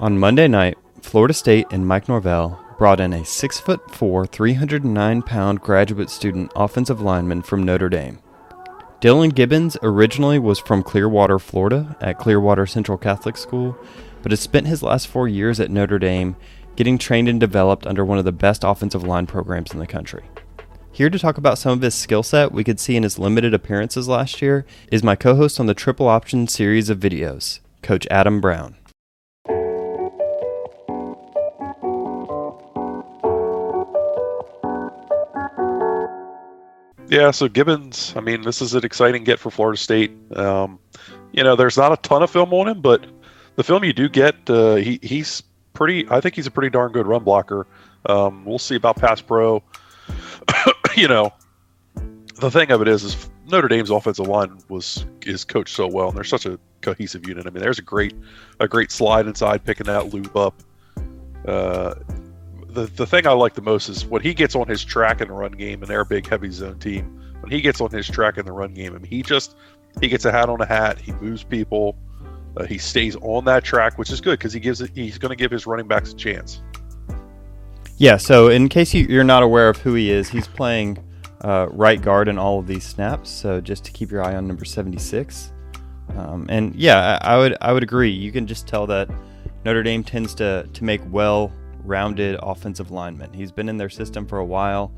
On Monday night, Florida State and Mike Norvell brought in a 6'4, 309 pound graduate student offensive lineman from Notre Dame. Dillan Gibbons originally was from Clearwater, Florida, at Clearwater Central Catholic School, but has spent his last four years at Notre Dame getting trained and developed under one of the best offensive line programs in the country. Here to talk about some of his skill set we could see in his limited appearances last year is my co host on the Triple Option series of videos, Coach Adam Brown. Yeah, so Gibbons, I mean, this is an exciting get for Florida State. Um, you know, there's not a ton of film on him, but the film you do get, uh, he, he's pretty, I think he's a pretty darn good run blocker. Um, we'll see about pass pro. you know, the thing of it is, is Notre Dame's offensive line was is coached so well, and they're such a cohesive unit. I mean, there's a great a great slide inside, picking that loop up. Uh, the the thing I like the most is when he gets on his track in the run game, and they're a big heavy zone team. When he gets on his track in the run game, I mean, he just he gets a hat on a hat. He moves people. Uh, he stays on that track, which is good because he gives it. He's going to give his running backs a chance. Yeah. So in case you, are not aware of who he is, he's playing uh, right guard in all of these snaps. So just to keep your eye on number seventy six. Um, and yeah, I, I would I would agree. You can just tell that Notre Dame tends to to make well rounded offensive lineman. He's been in their system for a while.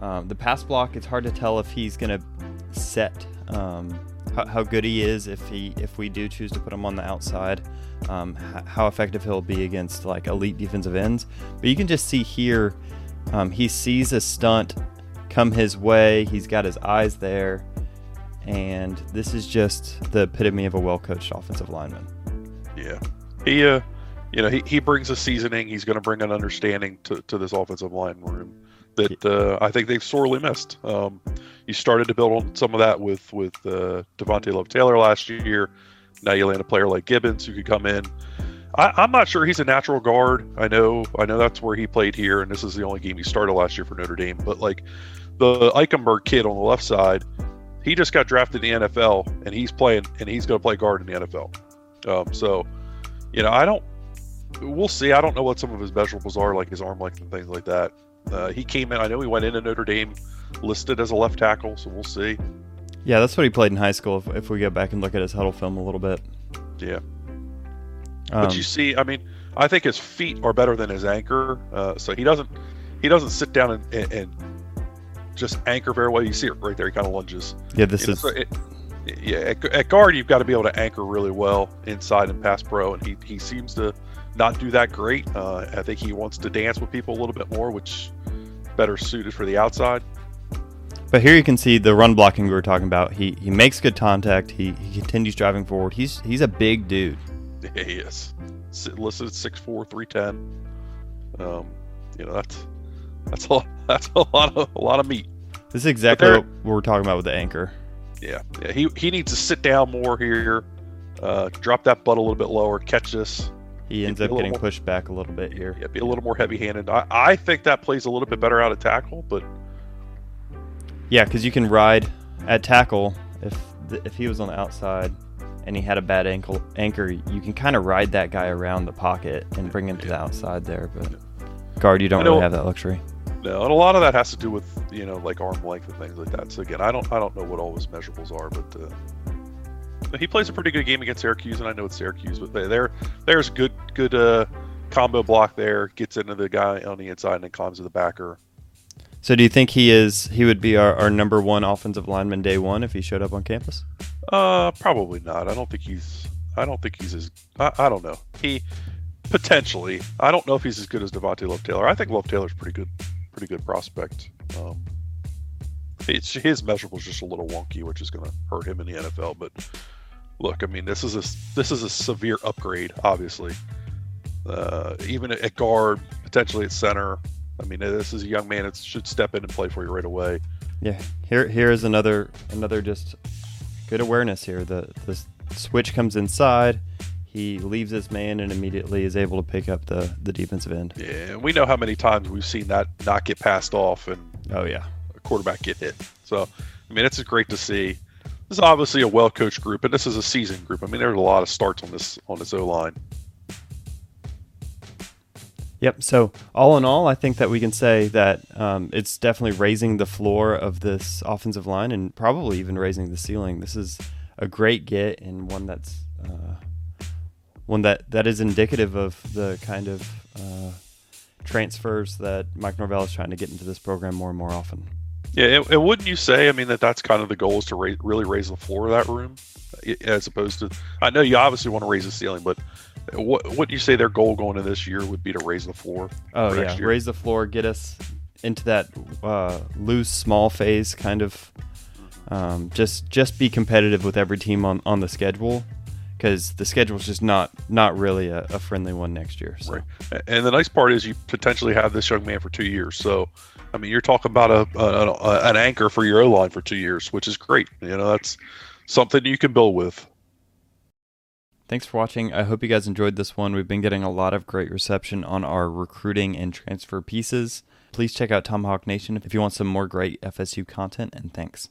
Um, the pass block, it's hard to tell if he's going to set um, how, how, good he is if he if we do choose to put him on the outside. Um, how effective he'll be against like elite defensive ends. But you can just see here, um, he sees a stunt come his way. He's got his eyes there, and this is just the epitome of a well coached offensive lineman. Yeah, he uh, you know, he, he brings a seasoning. He's going to bring an understanding to, to this offensive line room that uh, I think they've sorely missed. Um, you started to build on some of that with with uh, Devontay Love Taylor last year. Now you land a player like Gibbons who could come in. I, am not sure he's a natural guard. I know I know that's where he played here, and this is the only game he started last year for Notre Dame. But like the Eichenberg kid on the left side, he just got drafted in the NFL, and he's playing, and he's going to play guard in the NFL. Um, so, you know, I don't we'll see. I don't know what some of his measurables are, like his arm length and things like that. Uh, he came in. I know he went into Notre Dame listed as a left tackle, so we'll see. Yeah, that's what he played in high school. If, if we go back and look at his Hudl film a little bit. Yeah. Um, but you see, I mean, I think his feet are better than his anchor. Uh, so he doesn't he doesn't sit down and, and, and, just anchor very well. You see it right there. He kind of lunges. Yeah, this you is. Know, so it, yeah, at, at, guard, you've got to be able to anchor really well inside and pass pro, and he, he seems to not do that great. Uh, I think he wants to dance with people a little bit more, which better suited for the outside. But here you can see the run blocking we were talking about. He he makes good contact. He, he continues driving forward. He's he's a big dude. Yeah, he is. Listed at 6'4", 310. Um, you know that's that's a that's a lot of a lot of meat. This is exactly what we're talking about with the anchor. Yeah, yeah. He he needs to sit down more here, uh, drop that butt a little bit lower, catch this, he ends up getting more, pushed back a little bit here. Yeah, be a little more heavy-handed. I, I think that plays a little bit better out of tackle, but yeah, because you can ride at tackle if if he was on the outside and he had a bad ankle anchor, you can kind of ride that guy around the pocket and bring him to the outside there. But guard, you don't know, really have that luxury. No, and a lot of that has to do with you know like arm length and things like that. So again, I don't I don't know what all his measurables are, but uh, he plays a pretty good game against Syracuse, and I know it's Syracuse, but there there's good good uh, combo block there. Gets into the guy on the inside and then climbs to the backer. So, do you think he is he would be our, our number one offensive lineman day one if he showed up on campus? Uh, probably not. I don't think he's. I don't think he's as. I, I don't know. He potentially. I don't know if he's as good as Devontay Love Taylor. I think Love Taylor's pretty good, pretty good prospect. Um, it's his measurables just a little wonky, which is going to hurt him in the NFL. But look, I mean, this is a this is a severe upgrade, obviously. Uh, even at guard, potentially at center. I mean, this is a young man that should step in and play for you right away. Yeah, here here is another another just good awareness here. The the switch comes inside. He leaves his man and immediately is able to pick up the the defensive end. Yeah, we know how many times we've seen that not get passed off and oh yeah, a quarterback get hit. So, I mean, it's great to see. This is obviously a well coached group, and this is a seasoned group. I mean, there's a lot of starts on this on this O line. Yep. So all in all, I think that we can say that um, it's definitely raising the floor of this offensive line and probably even raising the ceiling. This is a great get and one that's uh, one that, that is indicative of the kind of uh, transfers that Mike Norvell is trying to get into this program more and more often. Yeah, and, and wouldn't you say? I mean, that that's kind of the goal is to ra- really raise the floor of that room, as opposed to. I know you obviously want to raise the ceiling, but what what do you say their goal going into this year would be to raise the floor? Oh yeah, raise the floor, get us into that uh, loose small phase, kind of. Um, just just be competitive with every team on, on the schedule because the schedule is just not not really a, a friendly one next year. So. Right, and the nice part is you potentially have this young man for two years. So, I mean, you're talking about a, a, a an anchor for your O line for two years, which is great. You know, that's something you can build with. Thanks for watching. I hope you guys enjoyed this one. We've been getting a lot of great reception on our recruiting and transfer pieces. Please check out Tomahawk Nation if you want some more great FSU content, and thanks.